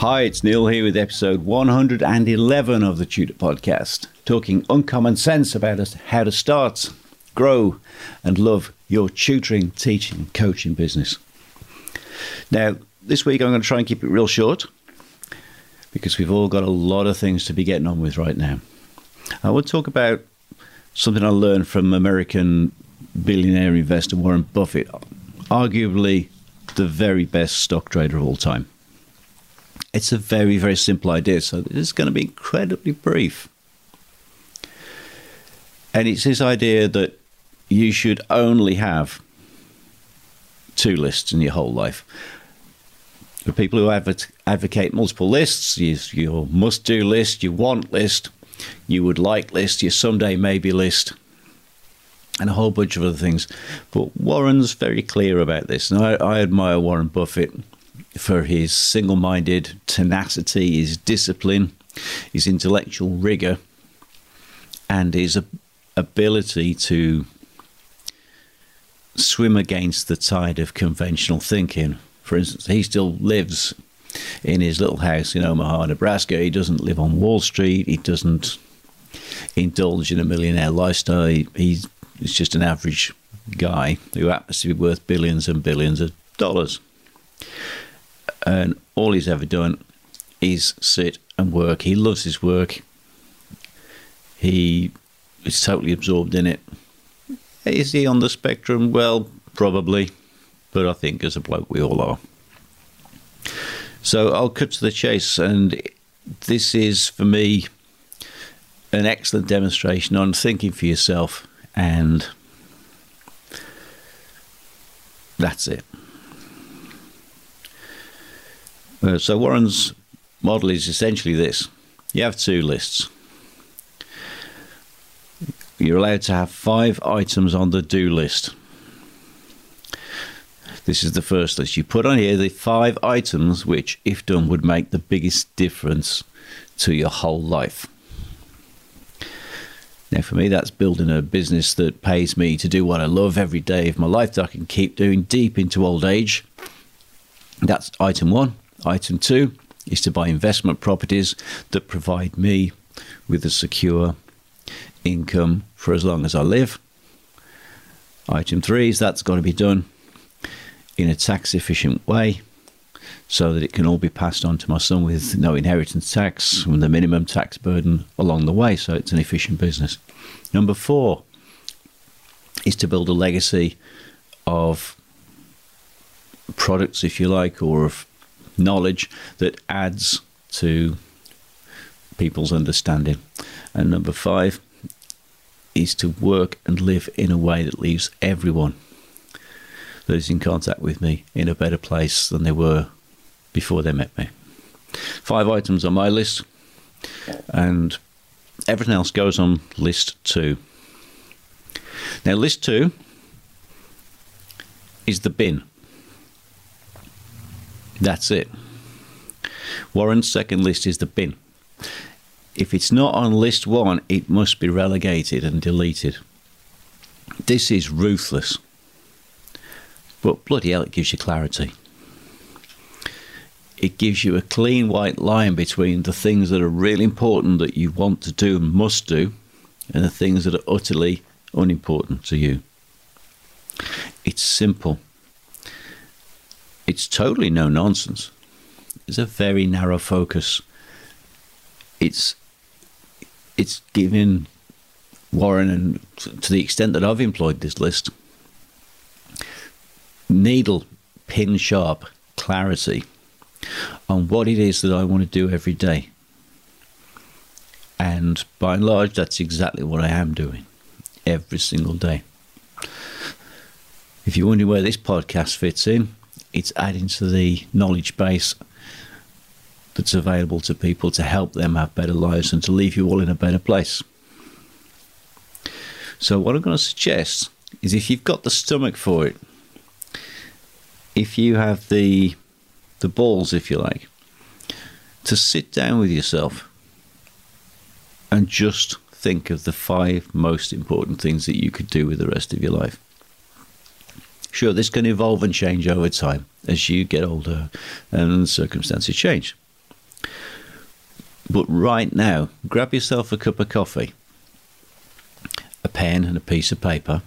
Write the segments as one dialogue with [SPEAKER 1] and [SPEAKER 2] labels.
[SPEAKER 1] Hi, it's Neil here with episode 111 of the Tutor Podcast, talking uncommon sense about how to start, grow, and love your tutoring, teaching, coaching business. Now, this week I'm going to try and keep it real short because we've all got a lot of things to be getting on with right now. I will talk about something I learned from American billionaire investor Warren Buffett, arguably the very best stock trader of all time. It's a very, very simple idea, so this is going to be incredibly brief. And it's this idea that you should only have two lists in your whole life. For people who advocate multiple lists, your must do list, your want list, you would like list, your someday maybe list, and a whole bunch of other things. But Warren's very clear about this. And I, I admire Warren Buffett for his single minded tenacity, his discipline, his intellectual rigor, and his ability to swim against the tide of conventional thinking. For instance, he still lives in his little house in Omaha, Nebraska. He doesn't live on Wall Street. He doesn't indulge in a millionaire lifestyle. He, he's, he's just an average guy who happens to be worth billions and billions of dollars and all he's ever done is sit and work. He loves his work. He is totally absorbed in it. Is he on the spectrum? Well, probably, but I think as a bloke we all are. So I'll cut to the chase, and this is for me an excellent demonstration on thinking for yourself, and that's it. Uh, so Warren's model is essentially this you have two lists. You're allowed to have five items on the do list. This is the first list. You put on here the five items which, if done, would make the biggest difference to your whole life. Now, for me, that's building a business that pays me to do what I love every day of my life that I can keep doing deep into old age. That's item one. Item two is to buy investment properties that provide me with a secure income for as long as I live. Item three is that's got to be done in a tax efficient way so that it can all be passed on to my son with no inheritance tax and the minimum tax burden along the way. So it's an efficient business. Number four is to build a legacy of products, if you like, or of knowledge that adds to people's understanding. And number five is to work and live in a way that leaves everyone that is in contact with me in a better place than they were before they met me. Five items on my list, and everything else goes on list two. Now, list two is the bin. That's it. Warren's second list is the bin. If it's not on list one, it must be relegated and deleted. This is ruthless. But bloody hell, it gives you clarity. It gives you a clean white line between the things that are really important that you want to do and must do, and the things that are utterly unimportant to you. It's simple. It's totally no nonsense. It's a very narrow focus. It's it's given Warren and to the extent that I've employed this list, needle pin sharp clarity on what it is that I want to do every day. And by and large, that's exactly what I am doing every single day. If you're wondering where this podcast fits in, it's adding to the knowledge base that's available to people to help them have better lives and to leave you all in a better place. So, what I'm going to suggest is if you've got the stomach for it, if you have the the balls, if you like, to sit down with yourself and just think of the five most important things that you could do with the rest of your life. Sure, this can evolve and change over time as you get older and circumstances change. But right now, grab yourself a cup of coffee, a pen, and a piece of paper.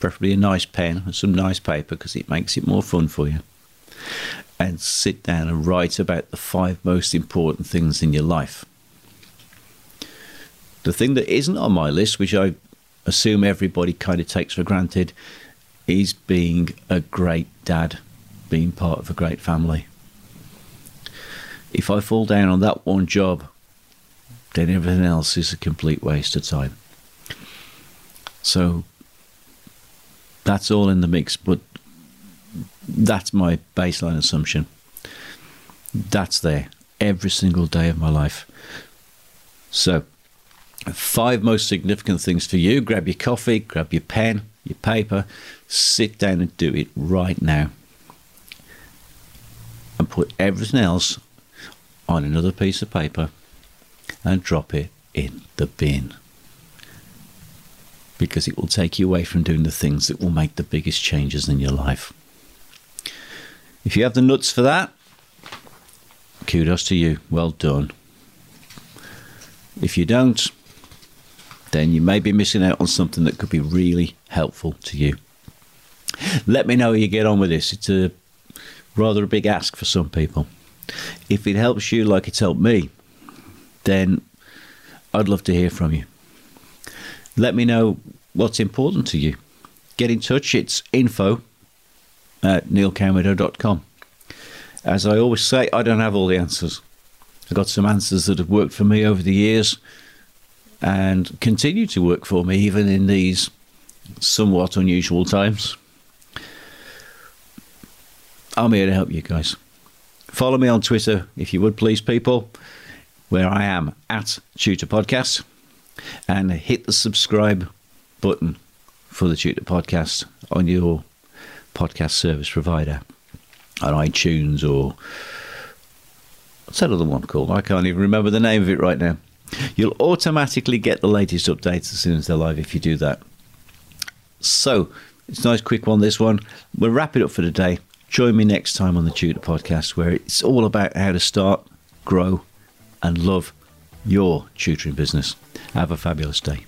[SPEAKER 1] Preferably a nice pen and some nice paper because it makes it more fun for you. And sit down and write about the five most important things in your life. The thing that isn't on my list, which I assume everybody kind of takes for granted, is being a great dad, being part of a great family. If I fall down on that one job, then everything else is a complete waste of time. So that's all in the mix, but that's my baseline assumption. That's there every single day of my life. So, five most significant things for you grab your coffee, grab your pen, your paper, sit down and do it right now. And put everything else on another piece of paper and drop it in the bin. Because it will take you away from doing the things that will make the biggest changes in your life. If you have the nuts for that, kudos to you. Well done. If you don't, then you may be missing out on something that could be really helpful to you. Let me know how you get on with this. It's a rather a big ask for some people. If it helps you like it's helped me, then I'd love to hear from you. Let me know what's important to you. Get in touch. It's info at neilcowidow.com. As I always say, I don't have all the answers. I've got some answers that have worked for me over the years and continue to work for me even in these somewhat unusual times. I'm here to help you guys. Follow me on Twitter if you would please, people, where I am at Tutor Podcast, and hit the subscribe button for the Tutor Podcast on your podcast service provider on iTunes or what's that other one called? I can't even remember the name of it right now. You'll automatically get the latest updates as soon as they're live if you do that. So, it's a nice quick one, this one. We'll wrap it up for today. Join me next time on the Tutor Podcast, where it's all about how to start, grow, and love your tutoring business. Have a fabulous day.